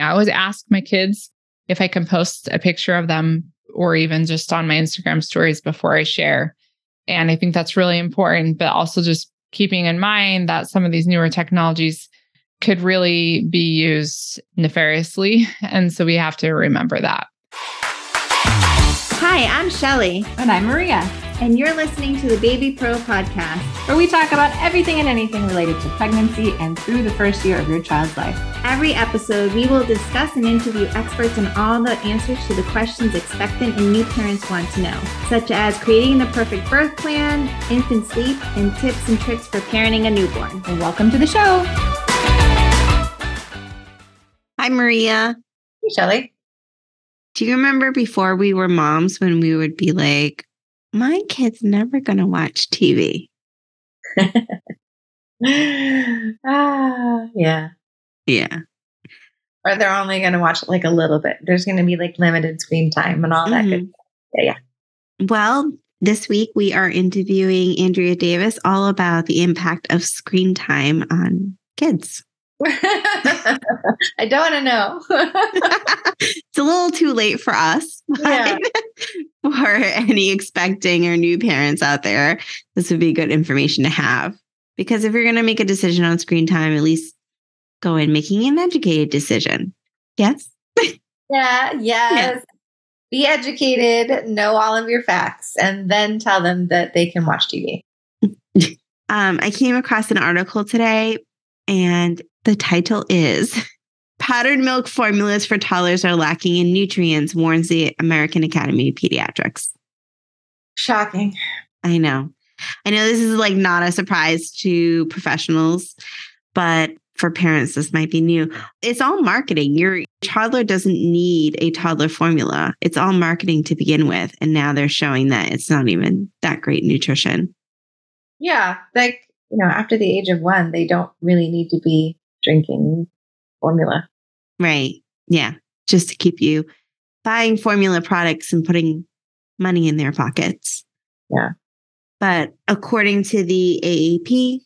I always ask my kids if I can post a picture of them or even just on my Instagram stories before I share. And I think that's really important, but also just keeping in mind that some of these newer technologies could really be used nefariously. And so we have to remember that. Hi, I'm Shelly. And I'm Maria and you're listening to the Baby Pro podcast, where we talk about everything and anything related to pregnancy and through the first year of your child's life. Every episode, we will discuss and interview experts on all the answers to the questions expectant and new parents want to know, such as creating the perfect birth plan, infant sleep, and tips and tricks for parenting a newborn. And welcome to the show. Hi, Maria. Hey, Shelly. Do you remember before we were moms when we would be like, my kid's never going to watch TV. ah, yeah. Yeah. Or they're only going to watch like a little bit. There's going to be like limited screen time and all that mm-hmm. good Yeah, yeah. Well, this week we are interviewing Andrea Davis all about the impact of screen time on kids. I don't want to know. it's a little too late for us. Yeah. for any expecting or new parents out there, this would be good information to have. Because if you're going to make a decision on screen time, at least go in making an educated decision. Yes? yeah, yes. Yeah. Be educated, know all of your facts, and then tell them that they can watch TV. um, I came across an article today, and the title is Powdered milk formulas for toddlers are lacking in nutrients, warns the American Academy of Pediatrics. Shocking. I know. I know this is like not a surprise to professionals, but for parents, this might be new. It's all marketing. Your toddler doesn't need a toddler formula. It's all marketing to begin with. And now they're showing that it's not even that great nutrition. Yeah. Like, you know, after the age of one, they don't really need to be drinking formula. Right. Yeah. Just to keep you buying formula products and putting money in their pockets. Yeah. But according to the AAP,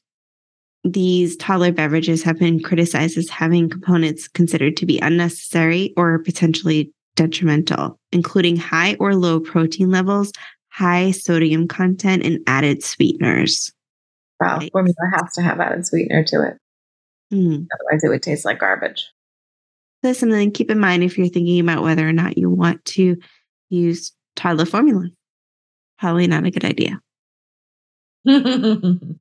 these toddler beverages have been criticized as having components considered to be unnecessary or potentially detrimental, including high or low protein levels, high sodium content, and added sweeteners. Wow, formula has to have added sweetener to it. Mm. Otherwise, it would taste like garbage. And then keep in mind if you're thinking about whether or not you want to use toddler formula, probably not a good idea. and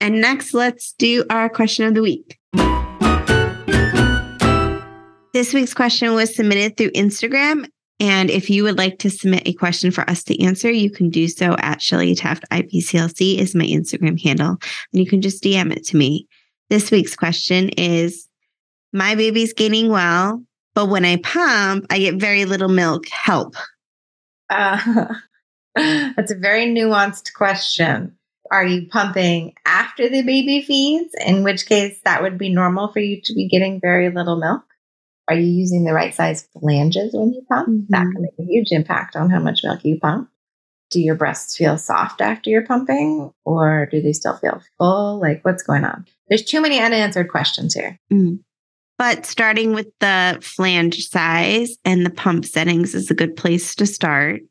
next, let's do our question of the week. This week's question was submitted through Instagram. And if you would like to submit a question for us to answer, you can do so at Shelly Taft IBCLC is my Instagram handle. And you can just DM it to me. This week's question is My baby's gaining well, but when I pump, I get very little milk. Help. Uh, that's a very nuanced question. Are you pumping after the baby feeds? In which case, that would be normal for you to be getting very little milk. Are you using the right size flanges when you pump? Mm-hmm. That can make a huge impact on how much milk you pump do your breasts feel soft after you're pumping or do they still feel full? Like what's going on? There's too many unanswered questions here. Mm. But starting with the flange size and the pump settings is a good place to start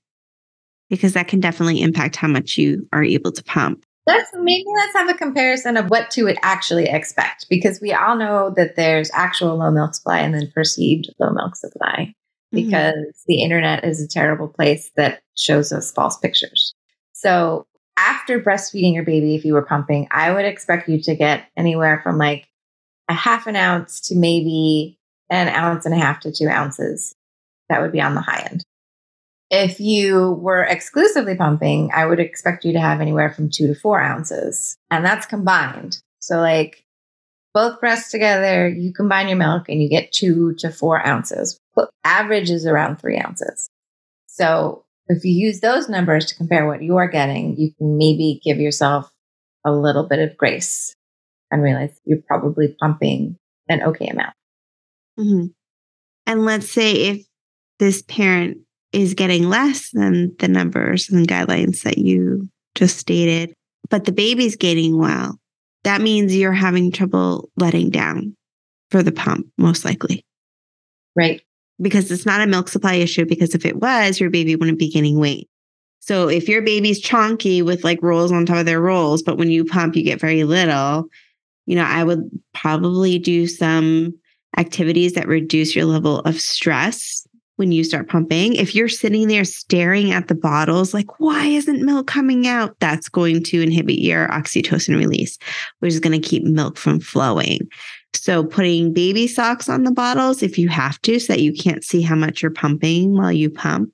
because that can definitely impact how much you are able to pump. Let's maybe let's have a comparison of what to actually expect because we all know that there's actual low milk supply and then perceived low milk supply. Mm-hmm. because mm-hmm. the internet is a terrible place that shows us false pictures. So, after breastfeeding your baby, if you were pumping, I would expect you to get anywhere from like a half an ounce to maybe an ounce and a half to two ounces. That would be on the high end. If you were exclusively pumping, I would expect you to have anywhere from two to four ounces, and that's combined. So, like both breasts together, you combine your milk and you get two to four ounces. Average is around three ounces. So if you use those numbers to compare what you are getting, you can maybe give yourself a little bit of grace and realize you're probably pumping an okay amount. Mm-hmm. And let's say if this parent is getting less than the numbers and guidelines that you just stated, but the baby's gaining well, that means you're having trouble letting down for the pump, most likely. Right. Because it's not a milk supply issue, because if it was, your baby wouldn't be gaining weight. So if your baby's chonky with like rolls on top of their rolls, but when you pump, you get very little, you know, I would probably do some activities that reduce your level of stress when you start pumping. If you're sitting there staring at the bottles, like, why isn't milk coming out? That's going to inhibit your oxytocin release, which is going to keep milk from flowing. So, putting baby socks on the bottles if you have to, so that you can't see how much you're pumping while you pump,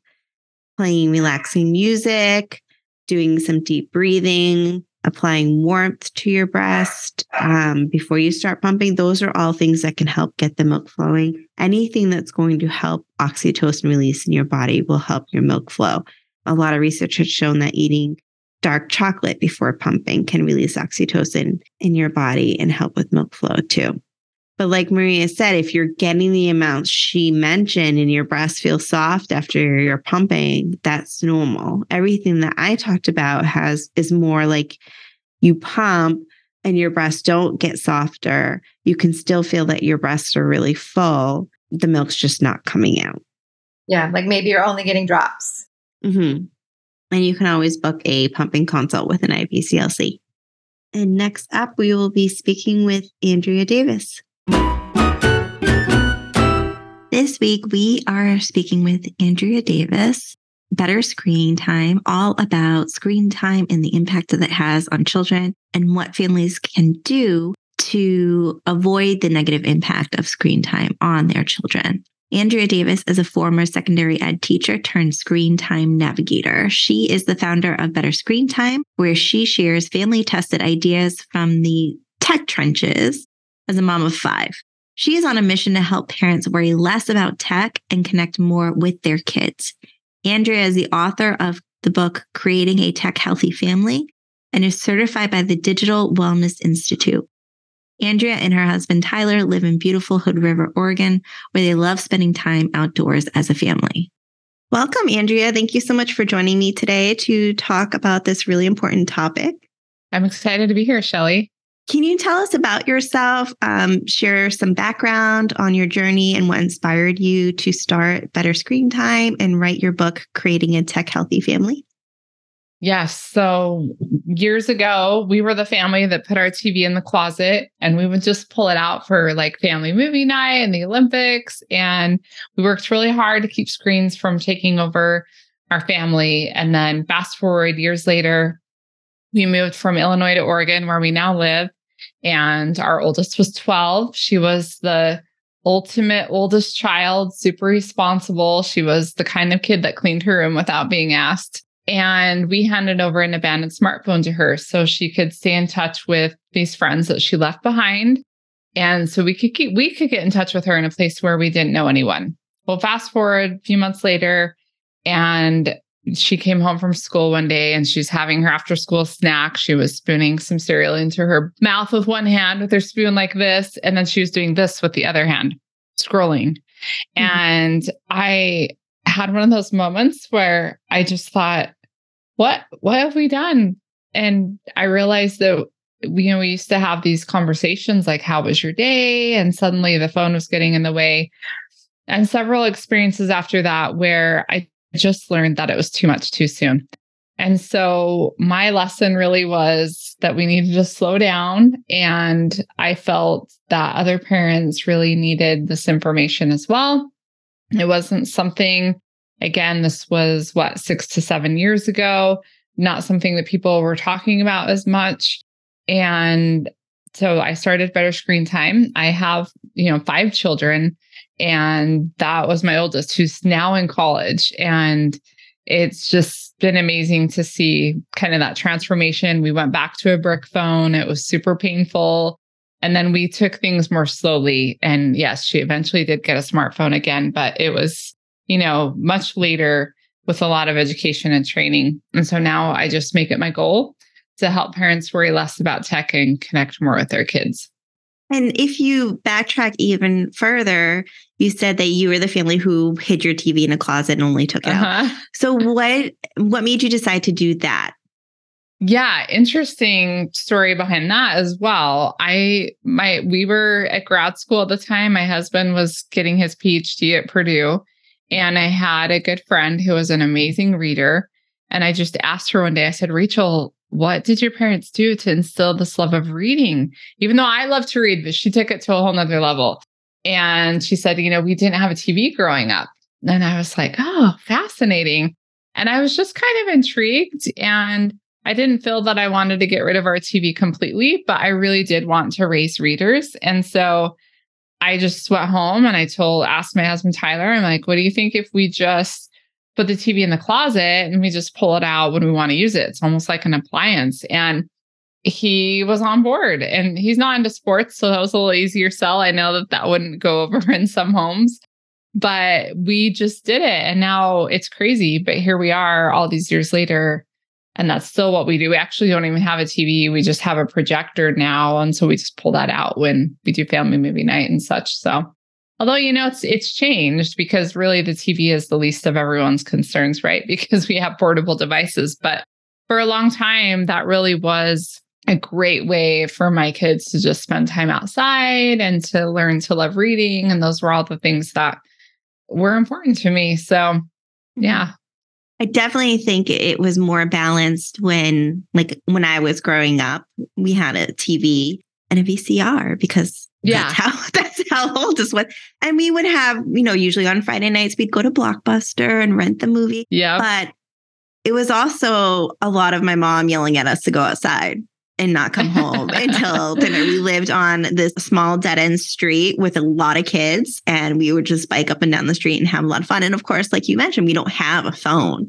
playing relaxing music, doing some deep breathing, applying warmth to your breast um, before you start pumping. Those are all things that can help get the milk flowing. Anything that's going to help oxytocin release in your body will help your milk flow. A lot of research has shown that eating dark chocolate before pumping can release oxytocin in your body and help with milk flow too. But like Maria said, if you're getting the amounts she mentioned and your breasts feel soft after you're pumping, that's normal. Everything that I talked about has is more like you pump and your breasts don't get softer. You can still feel that your breasts are really full. The milk's just not coming out. Yeah, like maybe you're only getting drops. Mm-hmm. And you can always book a pumping consult with an IBCLC. And next up, we will be speaking with Andrea Davis. This week, we are speaking with Andrea Davis, Better Screen Time, all about screen time and the impact that it has on children and what families can do to avoid the negative impact of screen time on their children. Andrea Davis is a former secondary ed teacher turned screen time navigator. She is the founder of Better Screen Time, where she shares family tested ideas from the tech trenches as a mom of five. She is on a mission to help parents worry less about tech and connect more with their kids. Andrea is the author of the book Creating a Tech Healthy Family and is certified by the Digital Wellness Institute. Andrea and her husband Tyler live in beautiful Hood River, Oregon, where they love spending time outdoors as a family. Welcome, Andrea. Thank you so much for joining me today to talk about this really important topic. I'm excited to be here, Shelly. Can you tell us about yourself? Um, share some background on your journey and what inspired you to start Better Screen Time and write your book, Creating a Tech Healthy Family? Yes. So years ago, we were the family that put our TV in the closet and we would just pull it out for like family movie night and the Olympics. And we worked really hard to keep screens from taking over our family. And then fast forward years later, we moved from Illinois to Oregon, where we now live. And our oldest was 12. She was the ultimate oldest child, super responsible. She was the kind of kid that cleaned her room without being asked. And we handed over an abandoned smartphone to her so she could stay in touch with these friends that she left behind. And so we could keep, we could get in touch with her in a place where we didn't know anyone. Well, fast forward a few months later, and she came home from school one day and she's having her after school snack. She was spooning some cereal into her mouth with one hand with her spoon like this. And then she was doing this with the other hand, scrolling. Mm-hmm. And I had one of those moments where I just thought, what, what have we done? And I realized that you know, we used to have these conversations like, how was your day? And suddenly the phone was getting in the way. And several experiences after that where I just learned that it was too much too soon. And so my lesson really was that we needed to slow down. And I felt that other parents really needed this information as well. It wasn't something, again, this was what, six to seven years ago, not something that people were talking about as much. And so I started Better Screen Time. I have, you know, five children. And that was my oldest, who's now in college. And it's just been amazing to see kind of that transformation. We went back to a brick phone, it was super painful. And then we took things more slowly. And yes, she eventually did get a smartphone again, but it was, you know, much later with a lot of education and training. And so now I just make it my goal to help parents worry less about tech and connect more with their kids. And if you backtrack even further, you said that you were the family who hid your TV in a closet and only took it uh-huh. out. So what what made you decide to do that? Yeah, interesting story behind that as well. I my we were at grad school at the time. My husband was getting his PhD at Purdue, and I had a good friend who was an amazing reader. And I just asked her one day, I said, Rachel, what did your parents do to instill this love of reading? Even though I love to read, but she took it to a whole nother level. And she said, you know, we didn't have a TV growing up. And I was like, oh, fascinating. And I was just kind of intrigued. And I didn't feel that I wanted to get rid of our TV completely, but I really did want to raise readers. And so I just went home and I told, asked my husband Tyler, I'm like, what do you think if we just put the TV in the closet and we just pull it out when we want to use it? It's almost like an appliance. And he was on board and he's not into sports. So that was a little easier sell. I know that that wouldn't go over in some homes, but we just did it. And now it's crazy. But here we are all these years later and that's still what we do. We actually don't even have a TV. We just have a projector now. And so we just pull that out when we do family movie night and such. So although you know it's it's changed because really the TV is the least of everyone's concerns, right? Because we have portable devices. But for a long time, that really was a great way for my kids to just spend time outside and to learn to love reading. And those were all the things that were important to me. So mm-hmm. yeah, I definitely think it was more balanced when, like, when I was growing up, we had a TV and a VCR because yeah. that's how that's how old this was. And we would have, you know, usually on Friday nights we'd go to Blockbuster and rent the movie. Yeah. But it was also a lot of my mom yelling at us to go outside and not come home until dinner. We lived on this small dead end street with a lot of kids, and we would just bike up and down the street and have a lot of fun. And of course, like you mentioned, we don't have a phone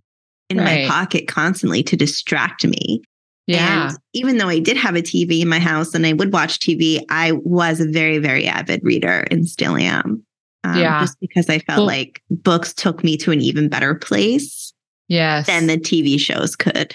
in right. my pocket constantly to distract me. Yeah. And even though I did have a TV in my house and I would watch TV, I was a very, very avid reader and still am. Um, yeah. Just because I felt well, like books took me to an even better place. Yes. Than the TV shows could.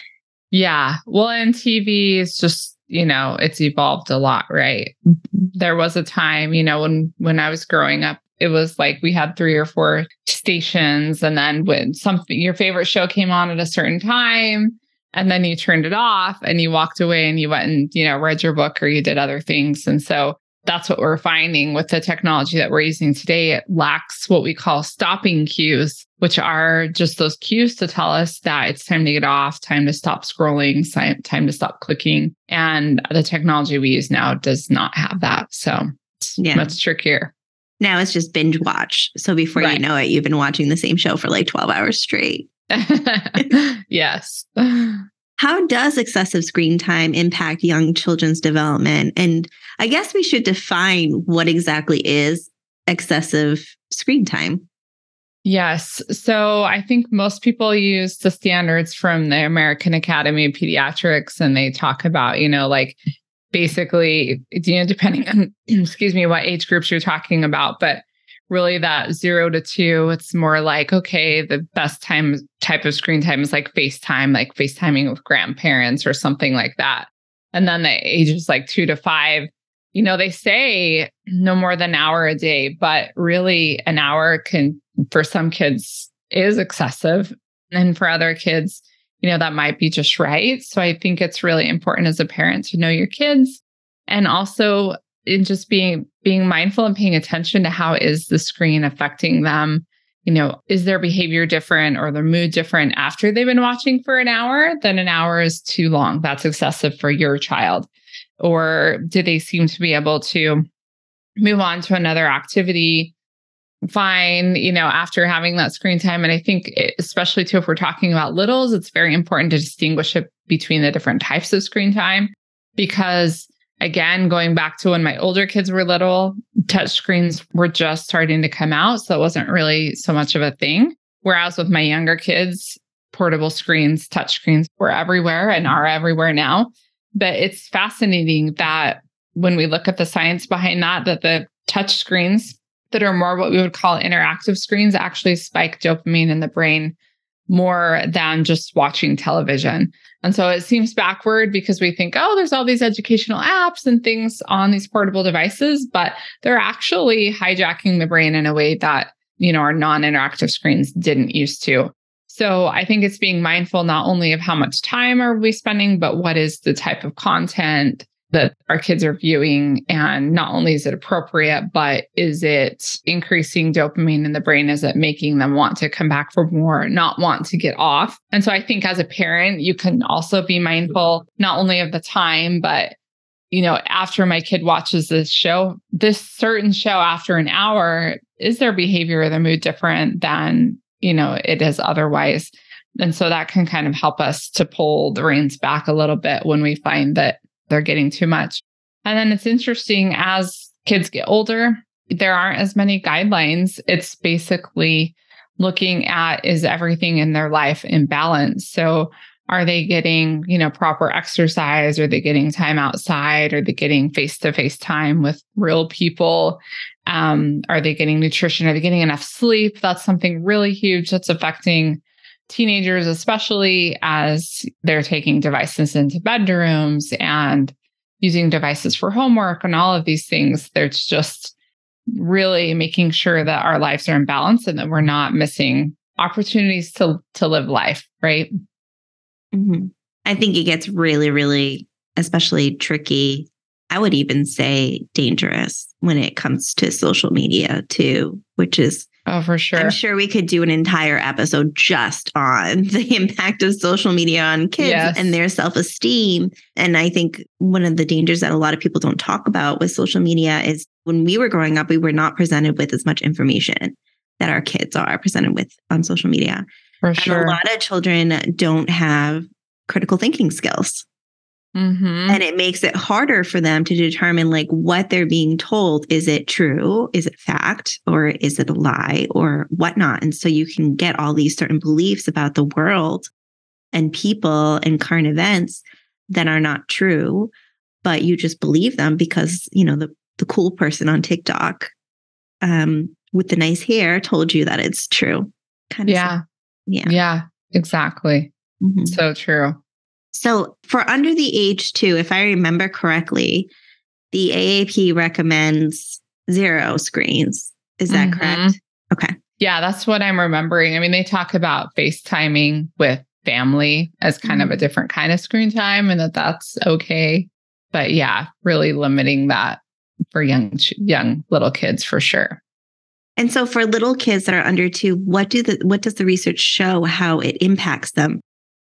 Yeah. Well, and TV is just, you know, it's evolved a lot, right? There was a time, you know, when when I was growing up, it was like we had three or four stations and then when something your favorite show came on at a certain time and then you turned it off and you walked away and you went and, you know, read your book or you did other things. And so that's what we're finding with the technology that we're using today. It lacks what we call stopping cues, which are just those cues to tell us that it's time to get off, time to stop scrolling, time to stop clicking. And the technology we use now does not have that. So it's yeah. much trickier. Now it's just binge watch. So before right. you know it, you've been watching the same show for like 12 hours straight. yes. How does excessive screen time impact young children's development? And I guess we should define what exactly is excessive screen time. Yes. So I think most people use the standards from the American Academy of Pediatrics and they talk about, you know, like basically, you know, depending on, excuse me, what age groups you're talking about, but really that zero to two, it's more like, okay, the best time type of screen time is like FaceTime, like FaceTiming with grandparents or something like that. And then the ages like two to five, you know, they say no more than an hour a day, but really an hour can, for some kids, is excessive. And for other kids, you know, that might be just right. So I think it's really important as a parent to know your kids and also in just being being mindful and paying attention to how is the screen affecting them you know is their behavior different or their mood different after they've been watching for an hour then an hour is too long that's excessive for your child or do they seem to be able to move on to another activity fine you know after having that screen time and i think it, especially too if we're talking about littles it's very important to distinguish it between the different types of screen time because again, going back to when my older kids were little, touch screens were just starting to come out. So it wasn't really so much of a thing. Whereas with my younger kids, portable screens, touch screens were everywhere and are everywhere now. But it's fascinating that when we look at the science behind that, that the touch screens that are more what we would call interactive screens actually spike dopamine in the brain more than just watching television. And so it seems backward because we think, oh, there's all these educational apps and things on these portable devices, but they're actually hijacking the brain in a way that, you know, our non interactive screens didn't used to. So I think it's being mindful not only of how much time are we spending, but what is the type of content that our kids are viewing. And not only is it appropriate, but is it increasing dopamine in the brain? Is it making them want to come back for more, not want to get off? And so I think as a parent, you can also be mindful not only of the time, but you know, after my kid watches this show, this certain show after an hour, is their behavior or their mood different than, you know, it is otherwise? And so that can kind of help us to pull the reins back a little bit when we find that they're getting too much. And then it's interesting as kids get older, there aren't as many guidelines. It's basically looking at is everything in their life in balance. So are they getting, you know, proper exercise? Are they getting time outside? Are they getting face to face time with real people? Um, are they getting nutrition? Are they getting enough sleep? That's something really huge that's affecting teenagers, especially as they're taking devices into bedrooms and using devices for homework and all of these things. There's just really making sure that our lives are in balance and that we're not missing opportunities to to live life, right? Mm-hmm. I think it gets really, really, especially tricky. I would even say dangerous when it comes to social media too, which is Oh, for sure. I'm sure we could do an entire episode just on the impact of social media on kids yes. and their self esteem. And I think one of the dangers that a lot of people don't talk about with social media is when we were growing up, we were not presented with as much information that our kids are presented with on social media. For sure. And a lot of children don't have critical thinking skills. Mm-hmm. And it makes it harder for them to determine like what they're being told. Is it true? Is it fact? Or is it a lie or whatnot? And so you can get all these certain beliefs about the world and people and current events that are not true, but you just believe them because, you know, the, the cool person on TikTok um, with the nice hair told you that it's true. Kind of. Yeah. Yeah. Yeah, exactly. Mm-hmm. So true. So for under the age two, if I remember correctly, the AAP recommends zero screens. Is that mm-hmm. correct? Okay. Yeah, that's what I'm remembering. I mean, they talk about FaceTiming with family as kind mm-hmm. of a mm-hmm. different kind of screen time and that that's okay. But yeah, really limiting that for young young little kids for sure. And so for little kids that are under 2, what do the what does the research show how it impacts them?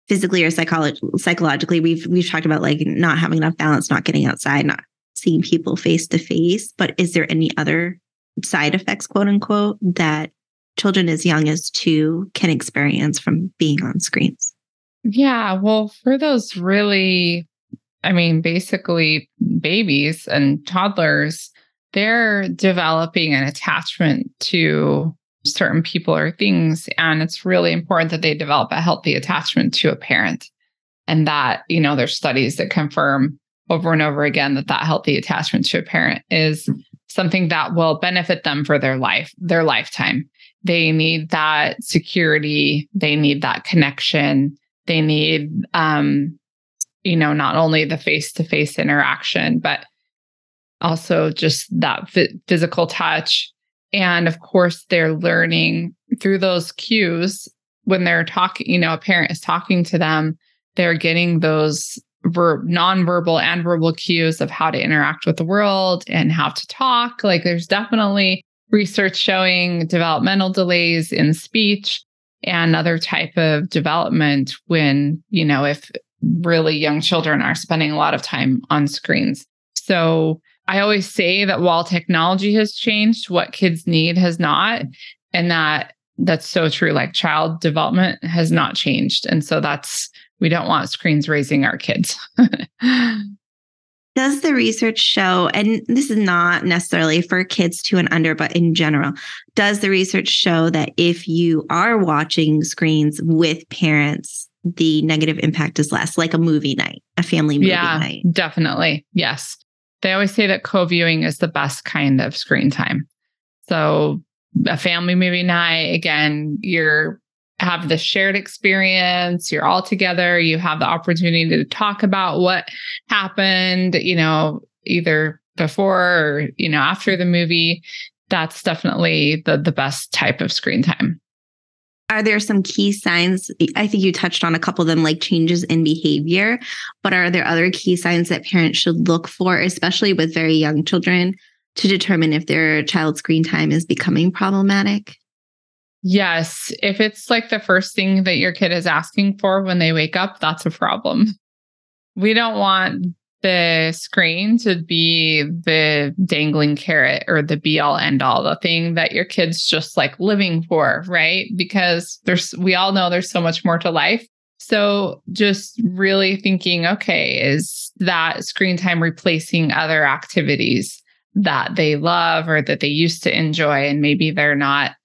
Physically or psycholo- psychologically we've we've talked about like not having enough balance not getting outside not seeing people face to face but is there any other side effects quote unquote that children as young as 2 can experience from being on screens? Yeah well for those really i mean basically babies and toddlers they're developing an attachment to certain people or things. And it's really important that they develop a healthy attachment to a parent. And that, you know, there's studies that confirm over and over again that that healthy attachment to a parent is something that will benefit them for their life, their lifetime. They need that security, they need that connection, they need um you know, not only the face-to-face interaction, but also just that f- physical touch and of course, they're learning through those cues when they're talking, you know, a parent is talking to them, they're getting those ver- non-verbal and verbal cues of how to interact with the world and how to talk. Like there's definitely research showing developmental delays in speech and other type of development when, you know, if really young children are spending a lot of time on screens. So I always say that while technology has changed, what kids need has not. And that that's so true. Like child development has not changed. And so that's, we don't want screens raising our kids. Does the research show, and this is not necessarily for kids two and under, but in general, does the research show that if you are watching screens with parents, the negative impact is less, like a movie night, a family movie yeah, night? Definitely. Yes. They always say that co viewing is the best kind of screen time. So, a family movie night, again, you're have the shared experience, you're all together, you have the opportunity to talk about what happened, you know, either before or, you know, after the movie. That's definitely the the best type of screen time. Are there some key signs? I think you touched on a couple of them, like changes in behavior, but are there other key signs that parents should look for, especially with very young children, to determine if their child's screen time is becoming problematic? Yes. If it's like the first thing that your kid is asking for when they wake up, that's a problem. We don't want the screen to be the dangling carrot or the be all end all, the thing that your kid's just like living for, right? Because there's, we all know there's so much more to life. So just really thinking, okay, is that screen time replacing other activities that they love or that they used to enjoy? And maybe they're not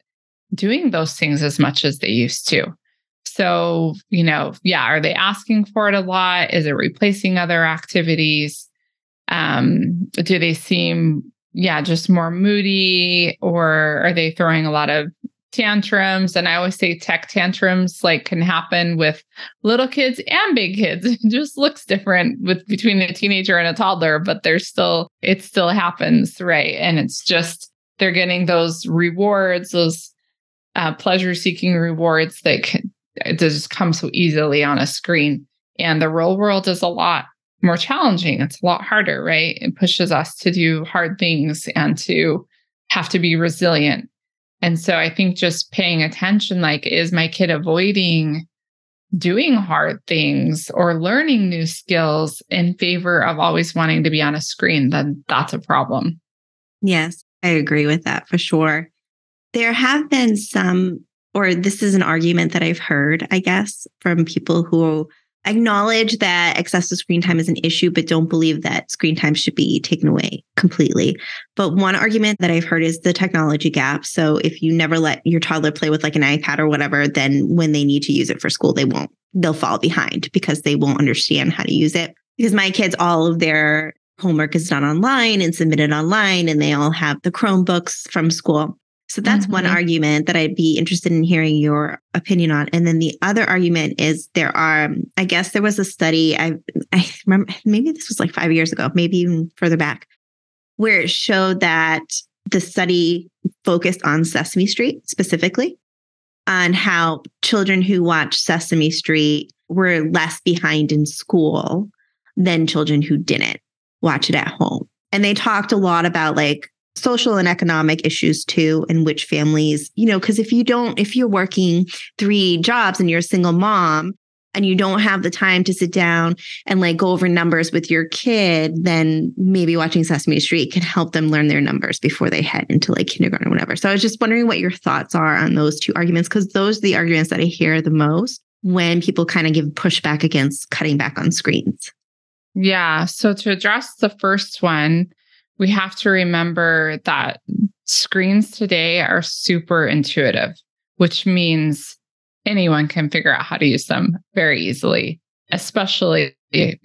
doing those things as much as they used to. So, you know, yeah, are they asking for it a lot? Is it replacing other activities? Um, do they seem, yeah, just more moody or are they throwing a lot of tantrums? And I always say tech tantrums like can happen with little kids and big kids. It just looks different with between a teenager and a toddler, but there's still, it still happens, right? And it's just, they're getting those rewards, those uh, pleasure seeking rewards that can, it just comes so easily on a screen. And the real world is a lot more challenging. It's a lot harder, right? It pushes us to do hard things and to have to be resilient. And so I think just paying attention like, is my kid avoiding doing hard things or learning new skills in favor of always wanting to be on a screen? Then that's a problem. Yes, I agree with that for sure. There have been some or this is an argument that I've heard, I guess, from people who acknowledge that excessive screen time is an issue, but don't believe that screen time should be taken away completely. But one argument that I've heard is the technology gap. So if you never let your toddler play with like an iPad or whatever, then when they need to use it for school, they won't, they'll fall behind because they won't understand how to use it. Because my kids, all of their homework is done online and submitted online, and they all have the Chromebooks from school. So that's mm-hmm. one argument that I'd be interested in hearing your opinion on. And then the other argument is there are, I guess there was a study, I, I remember, maybe this was like five years ago, maybe even further back, where it showed that the study focused on Sesame Street specifically, on how children who watch Sesame Street were less behind in school than children who didn't watch it at home. And they talked a lot about like social and economic issues too in which families you know because if you don't if you're working three jobs and you're a single mom and you don't have the time to sit down and like go over numbers with your kid then maybe watching sesame street can help them learn their numbers before they head into like kindergarten or whatever. So i was just wondering what your thoughts are on those two arguments because those are the arguments that i hear the most when people kind of give pushback against cutting back on screens. Yeah so to address the first one we have to remember that screens today are super intuitive, which means anyone can figure out how to use them very easily, especially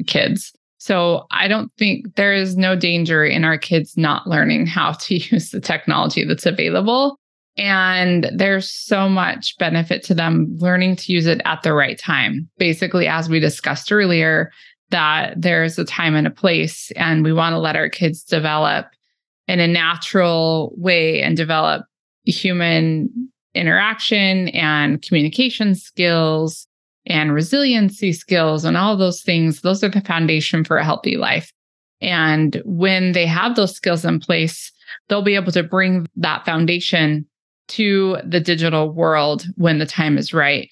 kids. So I don't think there is no danger in our kids not learning how to use the technology that's available. And there's so much benefit to them learning to use it at the right time. Basically, as we discussed earlier, that there's a time and a place, and we want to let our kids develop in a natural way and develop human interaction and communication skills and resiliency skills and all those things. Those are the foundation for a healthy life. And when they have those skills in place, they'll be able to bring that foundation to the digital world when the time is right.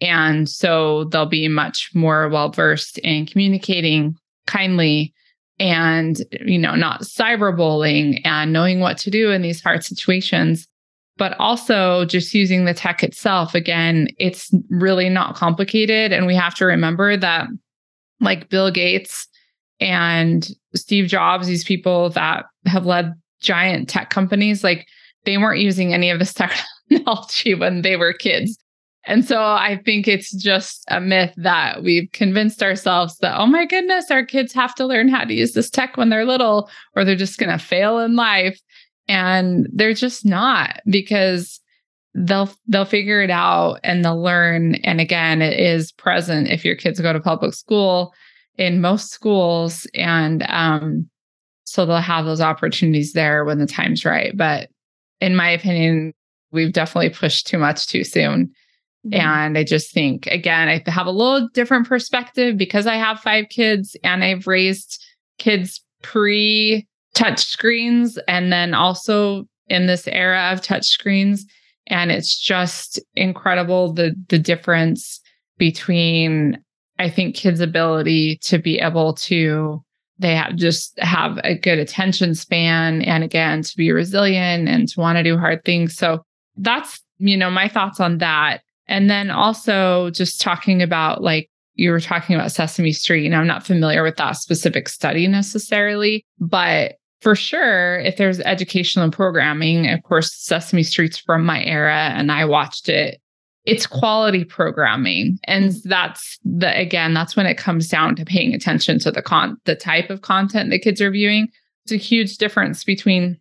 And so they'll be much more well versed in communicating kindly and, you know, not cyberbullying and knowing what to do in these hard situations. But also just using the tech itself. Again, it's really not complicated. And we have to remember that, like Bill Gates and Steve Jobs, these people that have led giant tech companies, like they weren't using any of this technology when they were kids. And so I think it's just a myth that we've convinced ourselves that, oh my goodness, our kids have to learn how to use this tech when they're little, or they're just going to fail in life. And they're just not because they'll they'll figure it out and they'll learn. And again, it is present if your kids go to public school in most schools. And um, so they'll have those opportunities there when the time's right. But in my opinion, we've definitely pushed too much too soon Mm-hmm. And I just think, again, I have a little different perspective because I have five kids and I've raised kids pre touch screens and then also in this era of touch screens. And it's just incredible the the difference between I think kids' ability to be able to they have just have a good attention span and again to be resilient and to want to do hard things. So that's you know my thoughts on that. And then also just talking about like you were talking about Sesame Street, and I'm not familiar with that specific study necessarily, but for sure, if there's educational programming, of course, Sesame Street's from my era and I watched it. It's quality programming. And mm-hmm. that's the again, that's when it comes down to paying attention to the con the type of content the kids are viewing. It's a huge difference between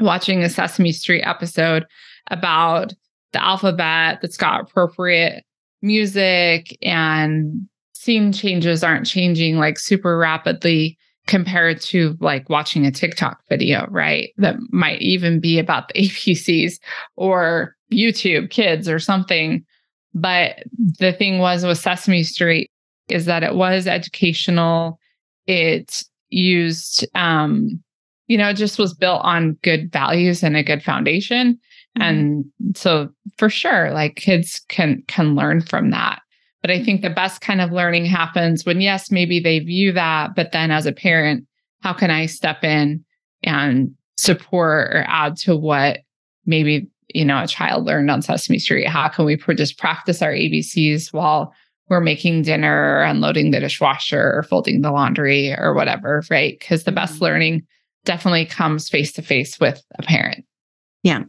watching a Sesame Street episode about the alphabet that's got appropriate music and scene changes aren't changing like super rapidly compared to like watching a TikTok video, right? That might even be about the ABCs or YouTube kids or something. But the thing was with Sesame Street is that it was educational. It used, um, you know, it just was built on good values and a good foundation. Mm-hmm. And so for sure, like kids can can learn from that. But I think the best kind of learning happens when, yes, maybe they view that, but then as a parent, how can I step in and support or add to what maybe, you know, a child learned on Sesame Street? How can we just practice our ABCs while we're making dinner or unloading the dishwasher or folding the laundry or whatever, right? Because the best mm-hmm. learning definitely comes face to face with a parent. Yeah.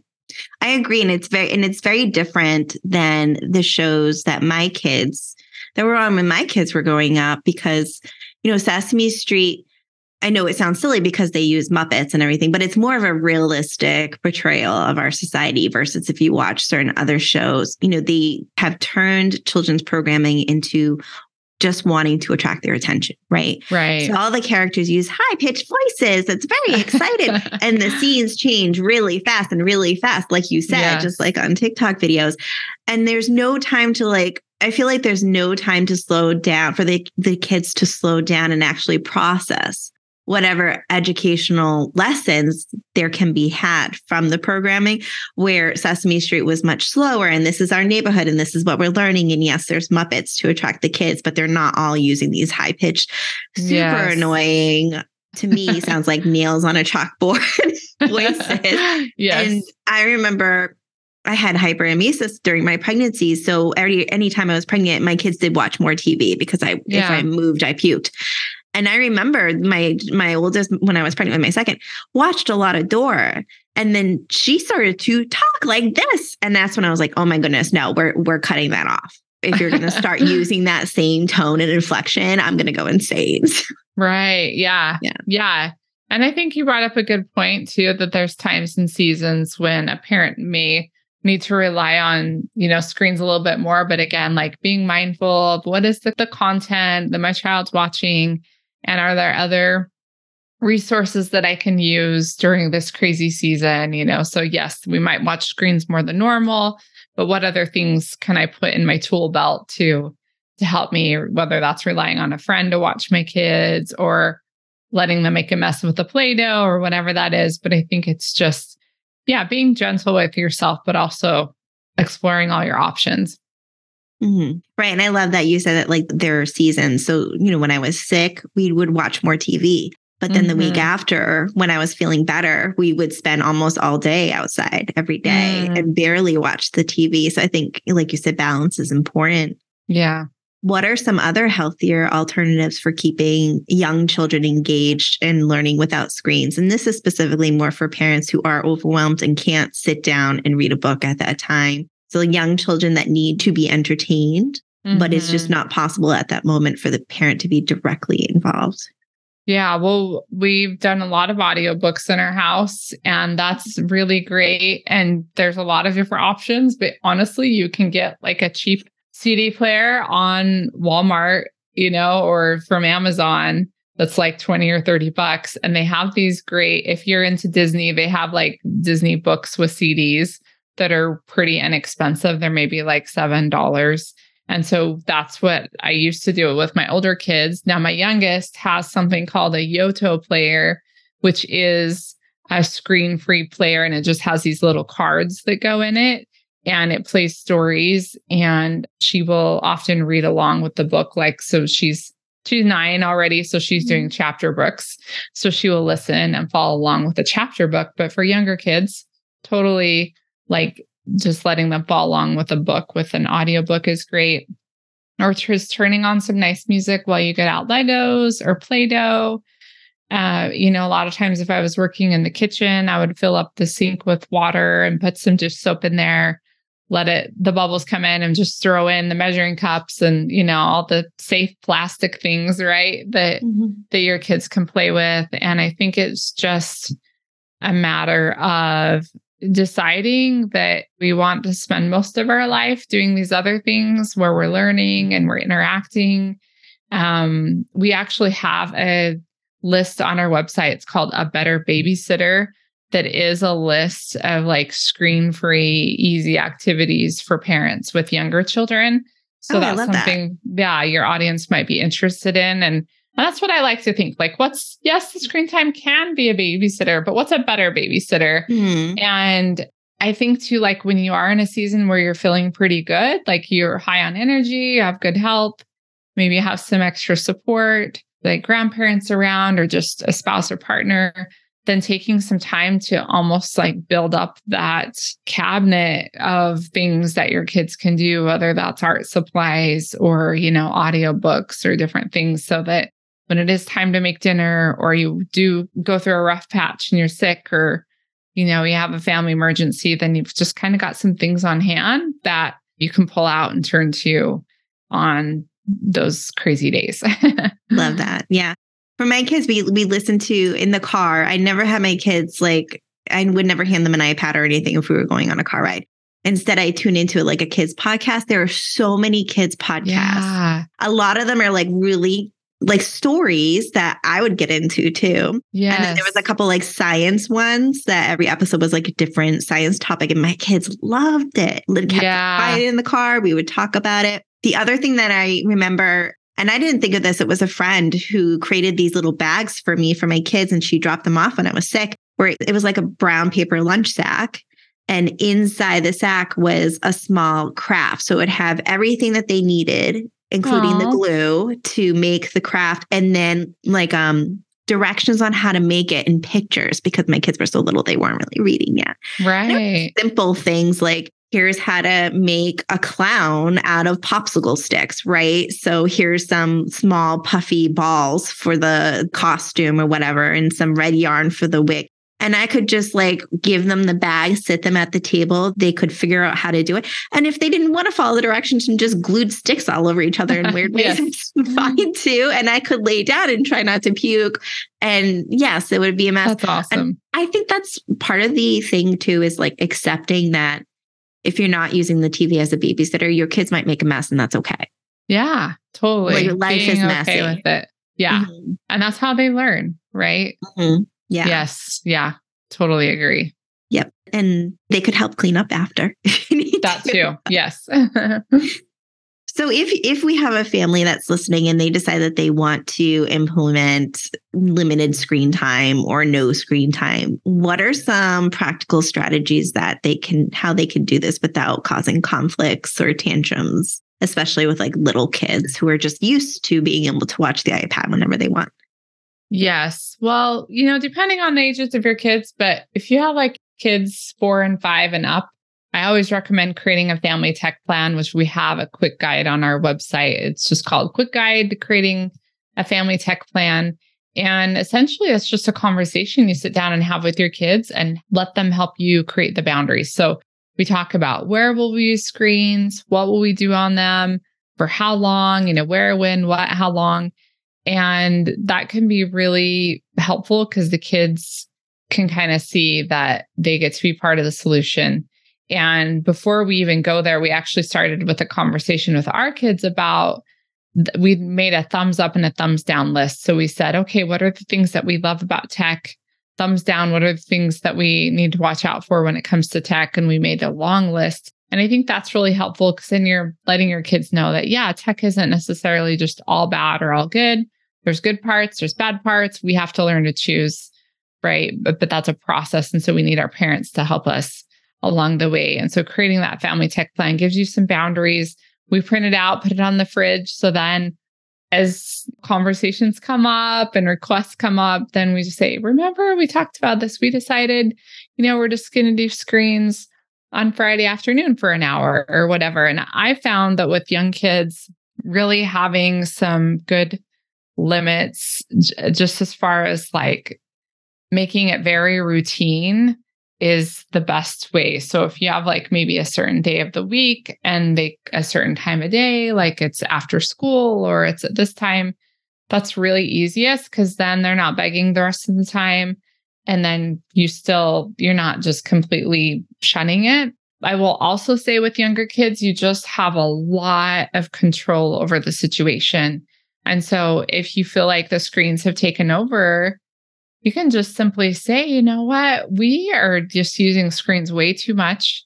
I agree. And it's very, and it's very different than the shows that my kids that were on when my kids were growing up because, you know, Sesame Street, I know it sounds silly because they use Muppets and everything, but it's more of a realistic portrayal of our society versus if you watch certain other shows, you know, they have turned children's programming into just wanting to attract their attention, right? Right. So all the characters use high pitched voices. It's very excited. and the scenes change really fast and really fast, like you said, yes. just like on TikTok videos. And there's no time to like, I feel like there's no time to slow down for the, the kids to slow down and actually process whatever educational lessons there can be had from the programming where Sesame Street was much slower and this is our neighborhood and this is what we're learning and yes there's muppets to attract the kids but they're not all using these high pitched super yes. annoying to me sounds like nails on a chalkboard voices yes and I remember I had hyperemesis during my pregnancy. So every anytime I was pregnant, my kids did watch more TV because I yeah. if I moved, I puked. And I remember my my oldest when I was pregnant with my second watched a lot of Dora. And then she started to talk like this. And that's when I was like, oh my goodness, no, we're we're cutting that off. If you're gonna start using that same tone and inflection, I'm gonna go insane. right. Yeah. Yeah. Yeah. And I think you brought up a good point too, that there's times and seasons when a parent may need to rely on, you know, screens a little bit more. But again, like being mindful of what is the, the content that my child's watching and are there other resources that I can use during this crazy season? You know, so yes, we might watch screens more than normal, but what other things can I put in my tool belt to to help me, whether that's relying on a friend to watch my kids or letting them make a mess with the Play-Doh or whatever that is. But I think it's just, yeah, being gentle with yourself, but also exploring all your options. Mm-hmm. Right. And I love that you said that like there are seasons. So, you know, when I was sick, we would watch more TV. But then mm-hmm. the week mm-hmm. after, when I was feeling better, we would spend almost all day outside every day mm. and barely watch the TV. So I think, like you said, balance is important. Yeah. What are some other healthier alternatives for keeping young children engaged and learning without screens? And this is specifically more for parents who are overwhelmed and can't sit down and read a book at that time. So young children that need to be entertained, mm-hmm. but it's just mm-hmm. not possible at that moment for the parent to be directly involved. Yeah, well, we've done a lot of audiobooks in our house, and that's really great. And there's a lot of different options, but honestly, you can get like a cheap CD player on Walmart, you know, or from Amazon that's like 20 or 30 bucks. And they have these great, if you're into Disney, they have like Disney books with CDs that are pretty inexpensive. They're maybe like $7. And so that's what I used to do with my older kids. Now, my youngest has something called a Yoto player, which is a screen free player and it just has these little cards that go in it and it plays stories. And she will often read along with the book. Like, so she's she's nine already so she's doing mm-hmm. chapter books so she will listen and follow along with the chapter book but for younger kids totally like just letting them follow along with a book with an audiobook is great. Or just turning on some nice music while you get out Legos or Play Doh. Uh, you know, a lot of times if I was working in the kitchen, I would fill up the sink with water and put some dish soap in there, let it, the bubbles come in and just throw in the measuring cups and, you know, all the safe plastic things, right? That, mm-hmm. that your kids can play with. And I think it's just a matter of deciding that we want to spend most of our life doing these other things where we're learning and we're interacting. Um, we actually have a list on our website. It's called A Better Babysitter, that is a list of like screen free, easy activities for parents with younger children. So oh, that's something, that. yeah, your audience might be interested in. And and that's what I like to think. Like, what's, yes, the screen time can be a babysitter, but what's a better babysitter? Mm-hmm. And I think too, like when you are in a season where you're feeling pretty good, like you're high on energy, you have good health, maybe have some extra support, like grandparents around or just a spouse or partner, then taking some time to almost like build up that cabinet of things that your kids can do, whether that's art supplies or, you know, audiobooks or different things so that when it is time to make dinner or you do go through a rough patch and you're sick or you know you have a family emergency then you've just kind of got some things on hand that you can pull out and turn to on those crazy days. Love that. Yeah. For my kids we we listen to in the car. I never had my kids like i would never hand them an ipad or anything if we were going on a car ride. Instead i tune into like a kids podcast. There are so many kids podcasts. Yeah. a lot of them are like really like stories that I would get into too. Yeah. And then there was a couple like science ones that every episode was like a different science topic, and my kids loved it. Kept yeah. quiet in the car. We would talk about it. The other thing that I remember, and I didn't think of this, it was a friend who created these little bags for me for my kids, and she dropped them off when I was sick, where it was like a brown paper lunch sack. And inside the sack was a small craft. So it would have everything that they needed including Aww. the glue to make the craft and then like um directions on how to make it in pictures because my kids were so little they weren't really reading yet. Right. Simple things like here's how to make a clown out of popsicle sticks, right? So here's some small puffy balls for the costume or whatever and some red yarn for the wig. And I could just like give them the bag, sit them at the table. They could figure out how to do it. And if they didn't want to follow the directions and just glued sticks all over each other in weird ways, it's fine too. And I could lay down and try not to puke. And yes, it would be a mess. That's awesome. And I think that's part of the thing too, is like accepting that if you're not using the TV as a babysitter, your kids might make a mess and that's okay. Yeah, totally. Your life Being is messy. Okay with it. Yeah. Mm-hmm. And that's how they learn, right? Mm-hmm. Yeah. Yes. Yeah. Totally agree. Yep. And they could help clean up after. that too. Yes. so if if we have a family that's listening and they decide that they want to implement limited screen time or no screen time, what are some practical strategies that they can how they can do this without causing conflicts or tantrums, especially with like little kids who are just used to being able to watch the iPad whenever they want? Yes. Well, you know, depending on the ages of your kids, but if you have like kids four and five and up, I always recommend creating a family tech plan, which we have a quick guide on our website. It's just called Quick Guide to Creating a Family Tech Plan. And essentially, it's just a conversation you sit down and have with your kids and let them help you create the boundaries. So we talk about where will we use screens? What will we do on them? For how long? You know, where, when, what, how long? And that can be really helpful because the kids can kind of see that they get to be part of the solution. And before we even go there, we actually started with a conversation with our kids about we made a thumbs up and a thumbs down list. So we said, okay, what are the things that we love about tech? thumbs down. What are the things that we need to watch out for when it comes to tech? And we made a long list. And I think that's really helpful because then you're letting your kids know that, yeah, tech isn't necessarily just all bad or all good. There's good parts, there's bad parts. We have to learn to choose, right? But, but that's a process. And so we need our parents to help us along the way. And so creating that family tech plan gives you some boundaries. We print it out, put it on the fridge. So then as conversations come up and requests come up, then we just say, remember, we talked about this. We decided, you know, we're just going to do screens on Friday afternoon for an hour or whatever. And I found that with young kids, really having some good limits, just as far as like making it very routine is the best way. So if you have like maybe a certain day of the week and they a certain time of day, like it's after school or it's at this time, that's really easiest because then they're not begging the rest of the time. And then you still, you're not just completely shunning it. I will also say with younger kids, you just have a lot of control over the situation. And so if you feel like the screens have taken over, you can just simply say, you know what, we are just using screens way too much.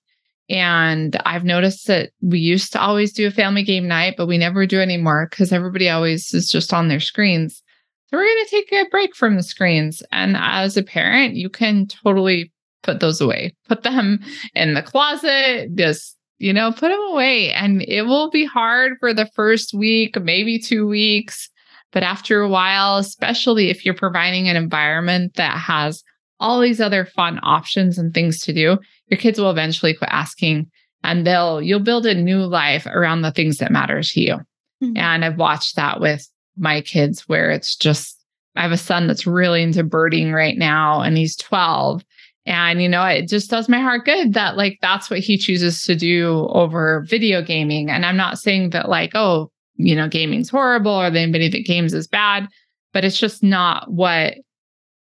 And I've noticed that we used to always do a family game night, but we never do anymore because everybody always is just on their screens. So we're going to take a break from the screens. And as a parent, you can totally put those away, put them in the closet, just, you know, put them away. And it will be hard for the first week, maybe two weeks. But after a while, especially if you're providing an environment that has all these other fun options and things to do, your kids will eventually quit asking and they'll you'll build a new life around the things that matter to you. Mm-hmm. And I've watched that with my kids where it's just I have a son that's really into birding right now and he's 12 and you know it just does my heart good that like that's what he chooses to do over video gaming and I'm not saying that like oh you know, gaming's horrible or that anybody that games is bad, but it's just not what,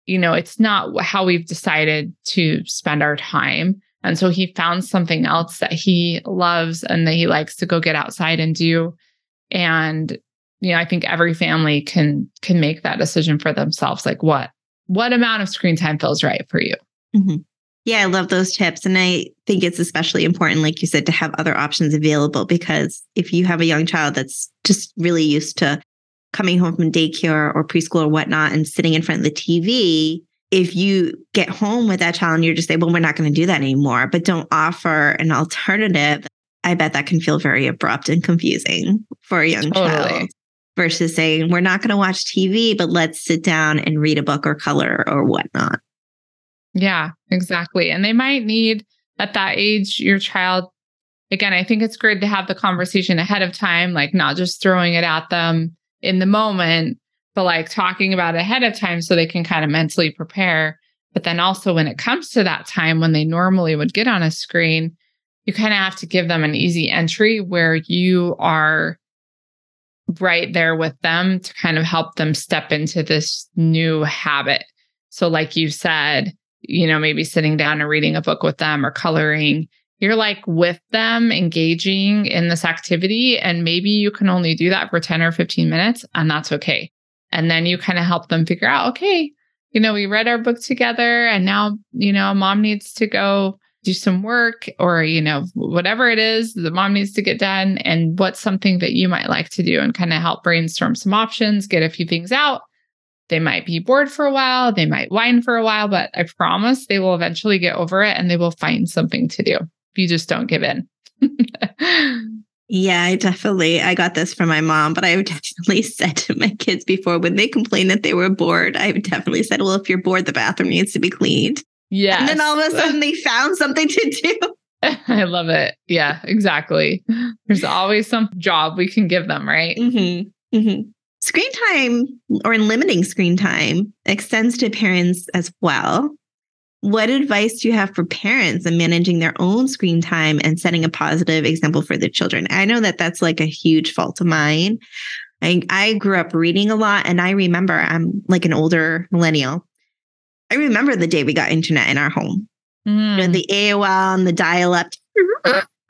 you know, it's not how we've decided to spend our time. And so he found something else that he loves and that he likes to go get outside and do. And, you know, I think every family can can make that decision for themselves. Like what what amount of screen time feels right for you. Mm-hmm. Yeah, I love those tips. And I think it's especially important, like you said, to have other options available because if you have a young child that's just really used to coming home from daycare or preschool or whatnot and sitting in front of the TV, if you get home with that child and you're just say, well, we're not going to do that anymore, but don't offer an alternative, I bet that can feel very abrupt and confusing for a young totally. child versus saying, we're not going to watch TV, but let's sit down and read a book or color or whatnot. Yeah, exactly. And they might need at that age your child again, I think it's great to have the conversation ahead of time, like not just throwing it at them in the moment, but like talking about ahead of time so they can kind of mentally prepare. But then also when it comes to that time when they normally would get on a screen, you kind of have to give them an easy entry where you are right there with them to kind of help them step into this new habit. So, like you said, you know, maybe sitting down and reading a book with them or coloring. You're like with them engaging in this activity. And maybe you can only do that for 10 or 15 minutes, and that's okay. And then you kind of help them figure out, okay, you know, we read our book together, and now, you know, mom needs to go do some work or, you know, whatever it is the mom needs to get done. And what's something that you might like to do and kind of help brainstorm some options, get a few things out they might be bored for a while, they might whine for a while, but I promise they will eventually get over it and they will find something to do if you just don't give in. yeah, I definitely I got this from my mom, but I've definitely said to my kids before when they complain that they were bored, I've definitely said, Well, if you're bored, the bathroom needs to be cleaned. Yeah. And then all of a sudden they found something to do. I love it. Yeah, exactly. There's always some job we can give them, right? Mm-hmm. Mm-hmm. Screen time or limiting screen time extends to parents as well. What advice do you have for parents in managing their own screen time and setting a positive example for their children? I know that that's like a huge fault of mine. I, I grew up reading a lot and I remember I'm like an older millennial. I remember the day we got internet in our home. Mm. You know, mm. the AOL and the dial up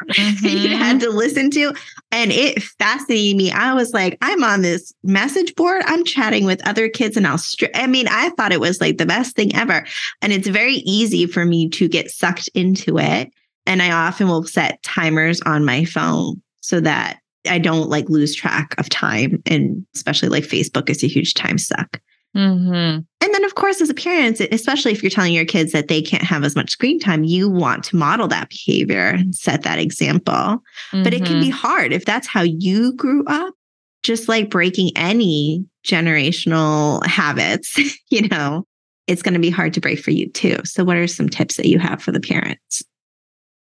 mm-hmm. you had to listen to. And it fascinated me. I was like, I'm on this message board. I'm chatting with other kids in Australia. I mean, I thought it was like the best thing ever. And it's very easy for me to get sucked into it. And I often will set timers on my phone so that I don't like lose track of time. And especially like Facebook is a huge time suck. Mm-hmm. And then, of course, as a parent, especially if you're telling your kids that they can't have as much screen time, you want to model that behavior and set that example. Mm-hmm. But it can be hard if that's how you grew up, just like breaking any generational habits, you know, it's going to be hard to break for you too. So, what are some tips that you have for the parents?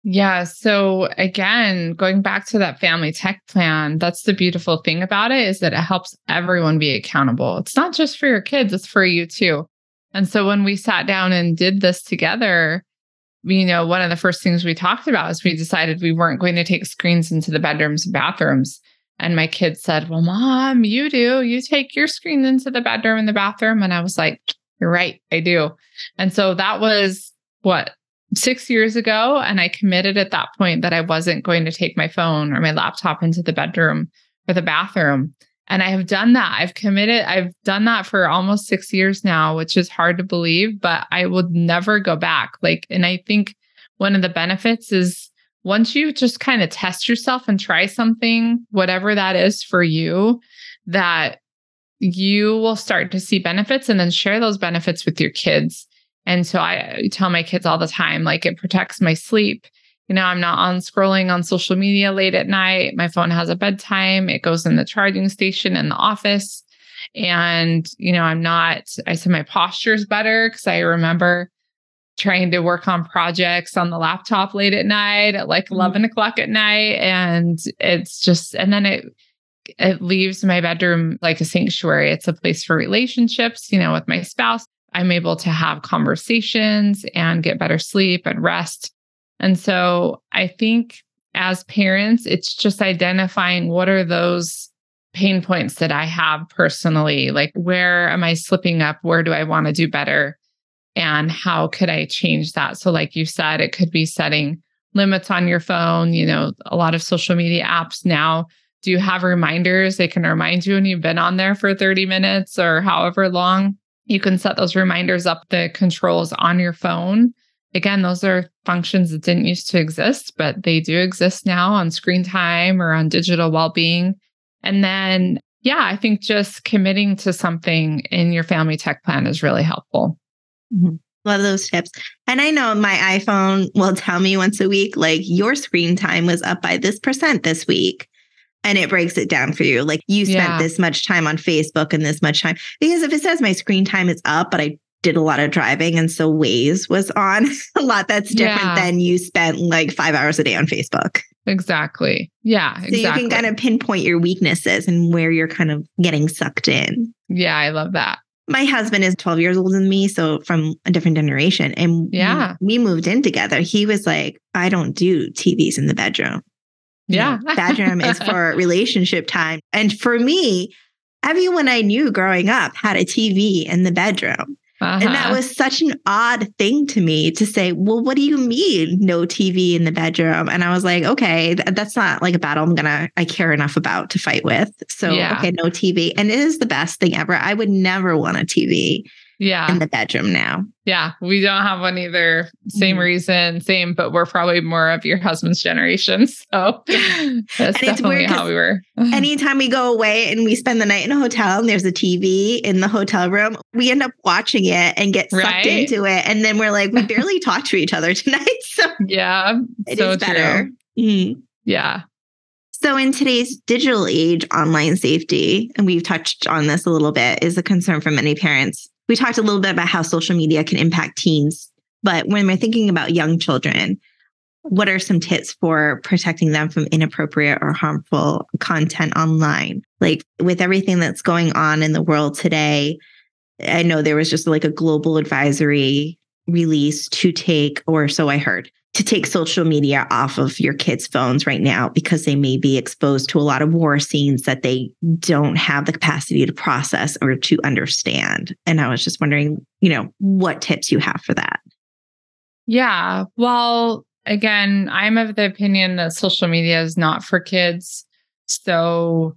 Yeah. So again, going back to that family tech plan, that's the beautiful thing about it is that it helps everyone be accountable. It's not just for your kids, it's for you too. And so when we sat down and did this together, you know, one of the first things we talked about is we decided we weren't going to take screens into the bedrooms and bathrooms. And my kids said, Well, mom, you do. You take your screen into the bedroom and the bathroom. And I was like, You're right, I do. And so that was what six years ago. And I committed at that point that I wasn't going to take my phone or my laptop into the bedroom or the bathroom. And I have done that. I've committed, I've done that for almost six years now, which is hard to believe, but I would never go back. Like, and I think one of the benefits is once you just kind of test yourself and try something, whatever that is for you, that you will start to see benefits and then share those benefits with your kids. And so I tell my kids all the time, like it protects my sleep. You know, I'm not on scrolling on social media late at night. My phone has a bedtime. It goes in the charging station in the office. And, you know, I'm not, I said my posture is better because I remember trying to work on projects on the laptop late at night at like mm-hmm. 11 o'clock at night. And it's just, and then it, it leaves my bedroom like a sanctuary. It's a place for relationships, you know, with my spouse. I'm able to have conversations and get better sleep and rest. And so I think as parents, it's just identifying what are those pain points that I have personally. Like, where am I slipping up? Where do I want to do better? And how could I change that? So, like you said, it could be setting limits on your phone. You know, a lot of social media apps now do have reminders. They can remind you when you've been on there for 30 minutes or however long. You can set those reminders up, the controls on your phone. Again, those are functions that didn't used to exist, but they do exist now on screen time or on digital well being. And then, yeah, I think just committing to something in your family tech plan is really helpful. Mm-hmm. Love those tips. And I know my iPhone will tell me once a week, like your screen time was up by this percent this week and it breaks it down for you. Like you spent yeah. this much time on Facebook and this much time. Because if it says my screen time is up, but I did a lot of driving and so Waze was on a lot, that's different yeah. than you spent like five hours a day on Facebook. Exactly. Yeah. So exactly. you can kind of pinpoint your weaknesses and where you're kind of getting sucked in. Yeah, I love that. My husband is 12 years older than me, so from a different generation. And yeah, we moved in together. He was like, I don't do TVs in the bedroom. Yeah. know, bedroom is for relationship time. And for me, everyone I knew growing up had a TV in the bedroom. Uh-huh. And that uh-huh. was such an odd thing to me to say, well, what do you mean no TV in the bedroom? And I was like, okay, th- that's not like a battle I'm going to, I care enough about to fight with. So, yeah. okay, no TV. And it is the best thing ever. I would never want a TV yeah. in the bedroom now. Yeah. We don't have one either. Same mm-hmm. reason same but we're probably more of your husband's generation. So that's definitely how we were. anytime we go away and we spend the night in a hotel and there's a tv in the hotel room we end up watching it and get sucked right? into it. And then we're like we barely talk to each other tonight. So yeah. it so is better. Mm-hmm. yeah. So, in today's digital age, online safety, and we've touched on this a little bit, is a concern for many parents we talked a little bit about how social media can impact teens, but when we're thinking about young children, what are some tips for protecting them from inappropriate or harmful content online? Like with everything that's going on in the world today, I know there was just like a global advisory release to take, or so I heard, to take social media off of your kids' phones right now because they may be exposed to a lot of war scenes that they don't have the capacity to process or to understand. And I was just wondering, you know, what tips you have for that. Yeah. Well, again, I'm of the opinion that social media is not for kids. So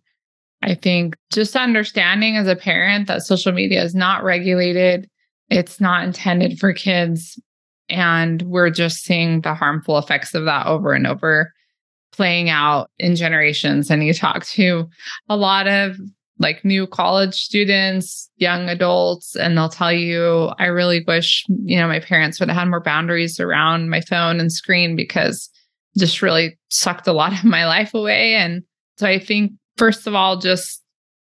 I think just understanding as a parent that social media is not regulated, it's not intended for kids. And we're just seeing the harmful effects of that over and over playing out in generations. And you talk to a lot of like new college students, young adults, and they'll tell you, I really wish, you know, my parents would have had more boundaries around my phone and screen because just really sucked a lot of my life away. And so I think, first of all, just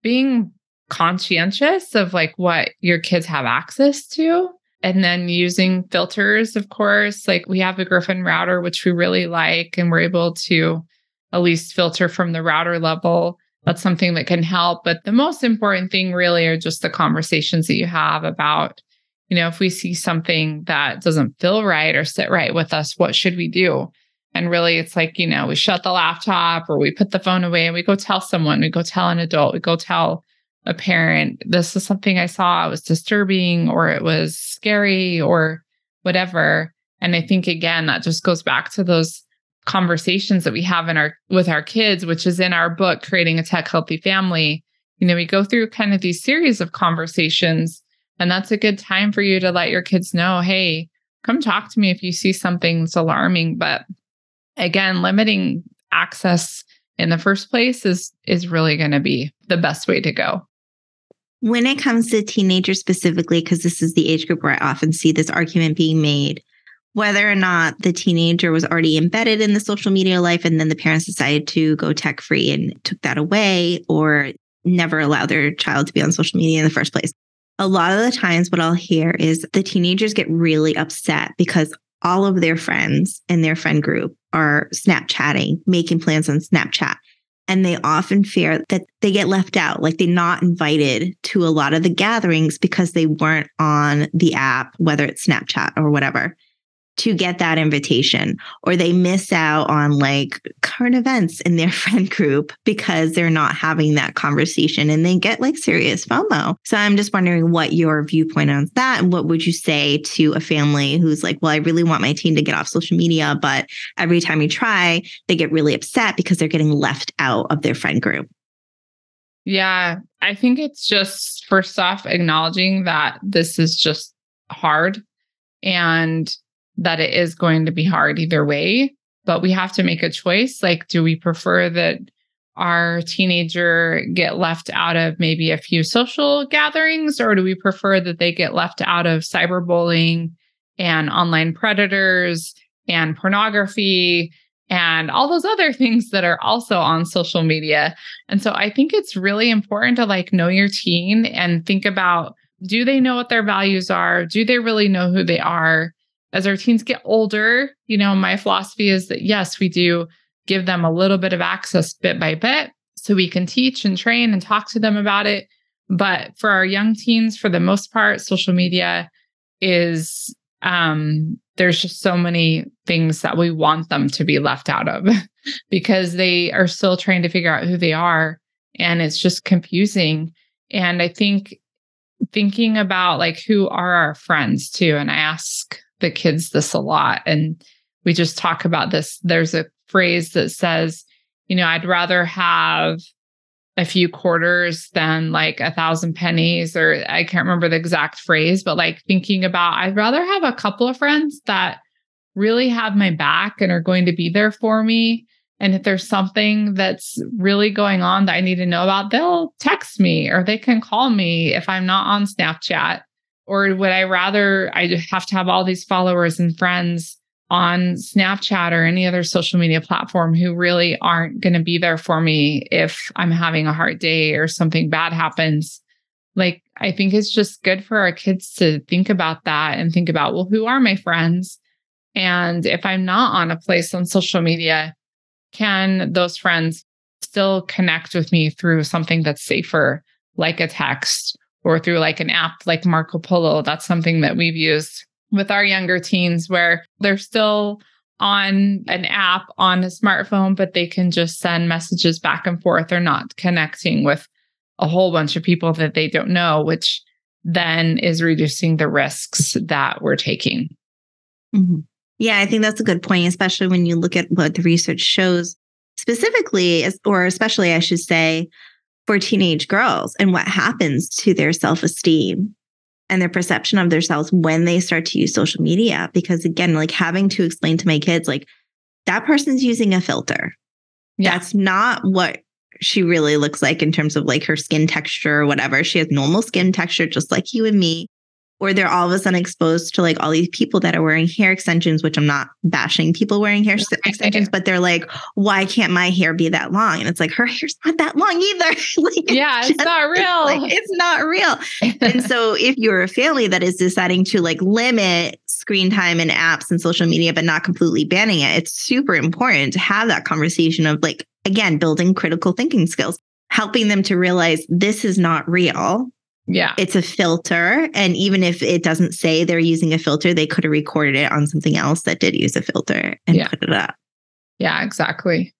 being conscientious of like what your kids have access to. And then using filters, of course, like we have a Gryphon router, which we really like, and we're able to at least filter from the router level. That's something that can help. But the most important thing, really, are just the conversations that you have about, you know, if we see something that doesn't feel right or sit right with us, what should we do? And really, it's like, you know, we shut the laptop or we put the phone away and we go tell someone, we go tell an adult, we go tell a parent, this is something I saw, it was disturbing or it was scary or whatever. And I think, again, that just goes back to those conversations that we have in our with our kids which is in our book creating a tech healthy family you know we go through kind of these series of conversations and that's a good time for you to let your kids know hey come talk to me if you see something that's alarming but again, limiting access in the first place is is really going to be the best way to go. When it comes to teenagers specifically, because this is the age group where I often see this argument being made, whether or not the teenager was already embedded in the social media life and then the parents decided to go tech free and took that away or never allow their child to be on social media in the first place. A lot of the times, what I'll hear is the teenagers get really upset because all of their friends in their friend group are Snapchatting, making plans on Snapchat. And they often fear that they get left out, like they're not invited to a lot of the gatherings because they weren't on the app, whether it's Snapchat or whatever to get that invitation or they miss out on like current events in their friend group because they're not having that conversation and they get like serious FOMO. So I'm just wondering what your viewpoint on that and what would you say to a family who's like, well, I really want my teen to get off social media, but every time we try, they get really upset because they're getting left out of their friend group. Yeah, I think it's just first off acknowledging that this is just hard and that it is going to be hard either way, but we have to make a choice. Like, do we prefer that our teenager get left out of maybe a few social gatherings, or do we prefer that they get left out of cyberbullying and online predators and pornography and all those other things that are also on social media? And so I think it's really important to like know your teen and think about do they know what their values are? Do they really know who they are? As our teens get older, you know, my philosophy is that yes, we do give them a little bit of access bit by bit so we can teach and train and talk to them about it. But for our young teens, for the most part, social media is um, there's just so many things that we want them to be left out of because they are still trying to figure out who they are and it's just confusing. And I think thinking about like who are our friends too and I ask the kids this a lot. And we just talk about this. There's a phrase that says, you know, I'd rather have a few quarters than like a thousand pennies, or I can't remember the exact phrase, but like thinking about, I'd rather have a couple of friends that really have my back and are going to be there for me. And if there's something that's really going on that I need to know about, they'll text me or they can call me if I'm not on Snapchat. Or would I rather I have to have all these followers and friends on Snapchat or any other social media platform who really aren't going to be there for me if I'm having a hard day or something bad happens? Like, I think it's just good for our kids to think about that and think about, well, who are my friends? And if I'm not on a place on social media, can those friends still connect with me through something that's safer, like a text or through like an app like Marco Polo. That's something that we've used with our younger teens where they're still on an app on a smartphone, but they can just send messages back and forth. They're not connecting with a whole bunch of people that they don't know, which then is reducing the risks that we're taking. Mm-hmm. Yeah, I think that's a good point, especially when you look at what the research shows specifically, or especially, I should say, for teenage girls and what happens to their self esteem and their perception of themselves when they start to use social media. Because again, like having to explain to my kids, like, that person's using a filter. Yeah. That's not what she really looks like in terms of like her skin texture or whatever. She has normal skin texture, just like you and me or they're all of a sudden exposed to like all these people that are wearing hair extensions, which I'm not bashing people wearing hair extensions, but they're like, why can't my hair be that long? And it's like, her hair's not that long either. like, yeah, it's, not real. Like, it's not real. and so if you're a family that is deciding to like limit screen time and apps and social media, but not completely banning it, it's super important to have that conversation of like, again, building critical thinking skills, helping them to realize this is not real yeah. It's a filter. And even if it doesn't say they're using a filter, they could have recorded it on something else that did use a filter and yeah. put it up. Yeah, exactly.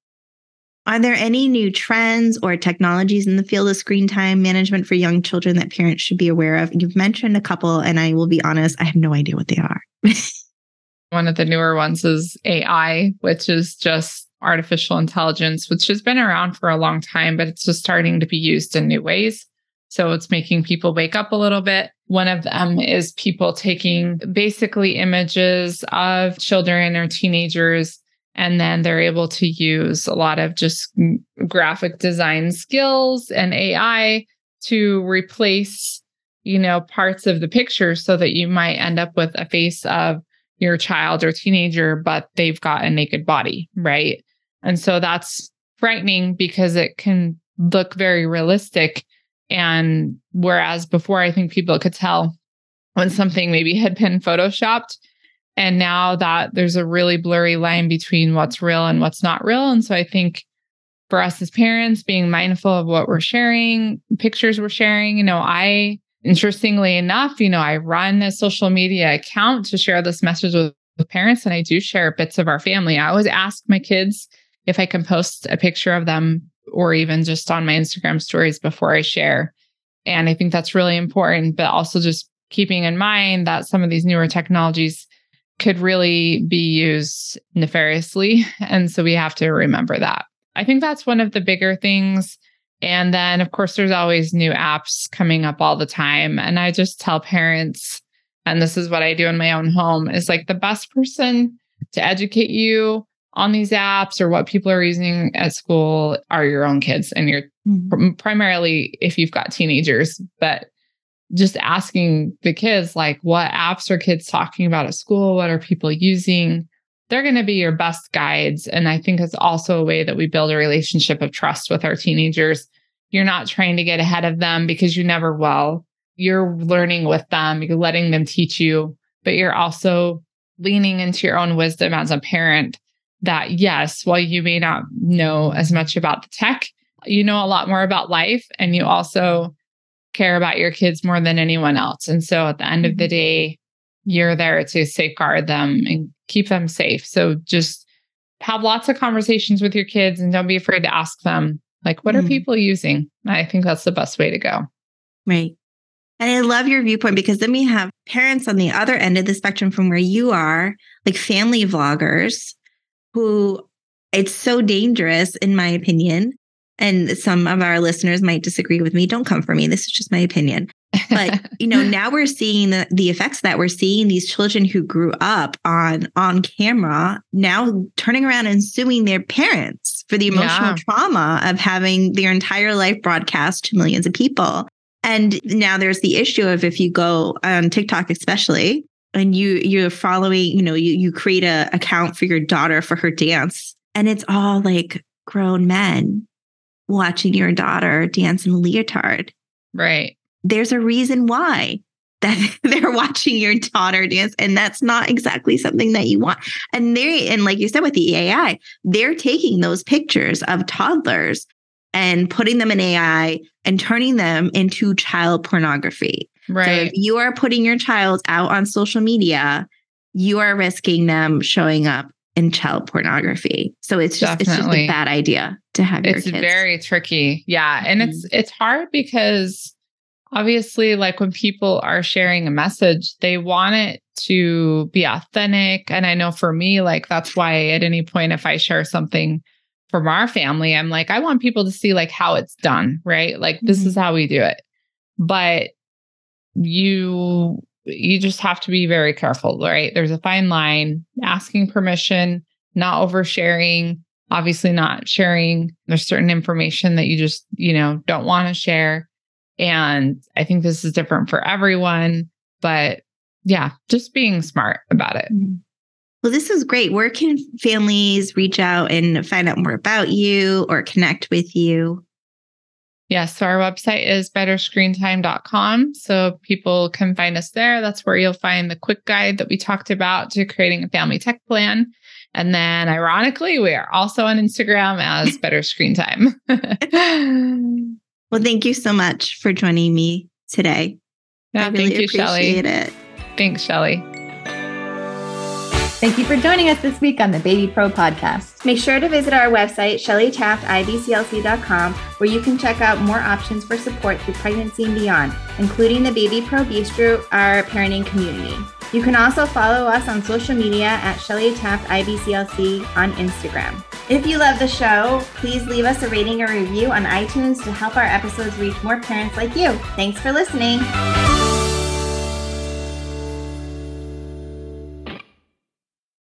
Are there any new trends or technologies in the field of screen time management for young children that parents should be aware of? You've mentioned a couple, and I will be honest, I have no idea what they are. One of the newer ones is AI, which is just artificial intelligence, which has been around for a long time, but it's just starting to be used in new ways. So it's making people wake up a little bit. One of them is people taking basically images of children or teenagers, and then they're able to use a lot of just graphic design skills and AI to replace, you know, parts of the picture so that you might end up with a face of your child or teenager, but they've got a naked body, right? And so that's frightening because it can look very realistic and whereas before, I think people could tell when something maybe had been photoshopped. And now that there's a really blurry line between what's real and what's not real. And so I think for us as parents, being mindful of what we're sharing, pictures we're sharing, you know, I, interestingly enough, you know, I run a social media account to share this message with, parents and I do share bits of our family. I always ask my kids if I can post a picture of them or even just on my Instagram stories before I share. And I think that's really important, but also just keeping in mind that some of these newer technologies could really be used nefariously. And so we have to remember that. I think that's one of the bigger things. And then, of course, there's always new apps coming up all the time. And I just tell parents, and this is what I do in my own home, is like the best person to educate you on these apps or what people are using at school are your own kids and you're mm-hmm. primarily if you've got teenagers but just asking the kids like what apps are kids talking about at school? What are people using? They're going to be your best guides. And i think it's also a way that we build a relationship of trust with our teenagers. You're not trying to get ahead of them because you never will. You're learning with them you're letting them teach you but you're also leaning into your own wisdom as a parent that yes, while you may not know as much about the tech, you know a lot more about life and you also care about your kids more than anyone else. And so at the end of the mm-hmm. day, you're there to safeguard them and keep them safe. So just have lots of conversations with your kids and don't be afraid to ask them, like, what mm. are people using? I think that's the best way to go. Right. And I love your viewpoint because then we have parents on the other end of the spectrum from where you are, like family vloggers who it's so dangerous, in my opinion. And some of our listeners might disagree with me. Don't come for me. This is just my opinion. But you know, now we're seeing the, the effects that we're seeing these children who grew up on on camera now turning around and suing their parents for the emotional yeah. trauma of having their entire life broadcast to millions of people. And now there's the issue of if you go on TikTok, especially, and you you're following you know you you create a account for your daughter for her dance and it's all like grown men watching your daughter dance in a leotard. Right. There's a reason why that they're watching your daughter dance and that's not exactly something that you want. And they and like you said with the ai they're taking those pictures of toddlers and putting them in ai and turning them into child pornography Right. So if you are putting your child out on social media, you are risking them showing up in child pornography. So it's just Definitely. it's just a bad idea to have it's very tricky. Yeah. And mm-hmm. it's it's hard because obviously like when people are sharing a message, they want it to be authentic. And I know for me, like that's why at any point if I share something from our family, I'm like, I want people to see like how it's done, right? Like this Mhm. is how we do it. But you you just have to be very careful, right? There's a fine line, asking permission, not oversharing, obviously not sharing. There's certain information that you just, you know, don't want to share. And I think this is different for everyone, but yeah, just being smart about it. Mm-hmm. Well, this is great. Where can families reach out and find out more about you or connect with you? Yes. So our website is betterscreentime.com. So people can find us there. That's where you'll find the quick guide that we talked about to creating a family tech plan. And then ironically, we are also on Instagram as Better Screen Time. Well, thank you so much for joining me today. yeah, I really thank you, Shelly. appreciate it. Thanks, Shelly. Thank you for joining us this week on the Baby Pro podcast. Make sure to visit our website, shellytaftibclc.com, where you can check out more options for support through pregnancy and beyond, including the Baby Pro Bistro, our parenting community. You can also follow us on social media at Shelly Taft IBCLC on Instagram. If you love the show, please leave us a rating or review on iTunes to help our episodes reach more parents like you. Thanks for listening.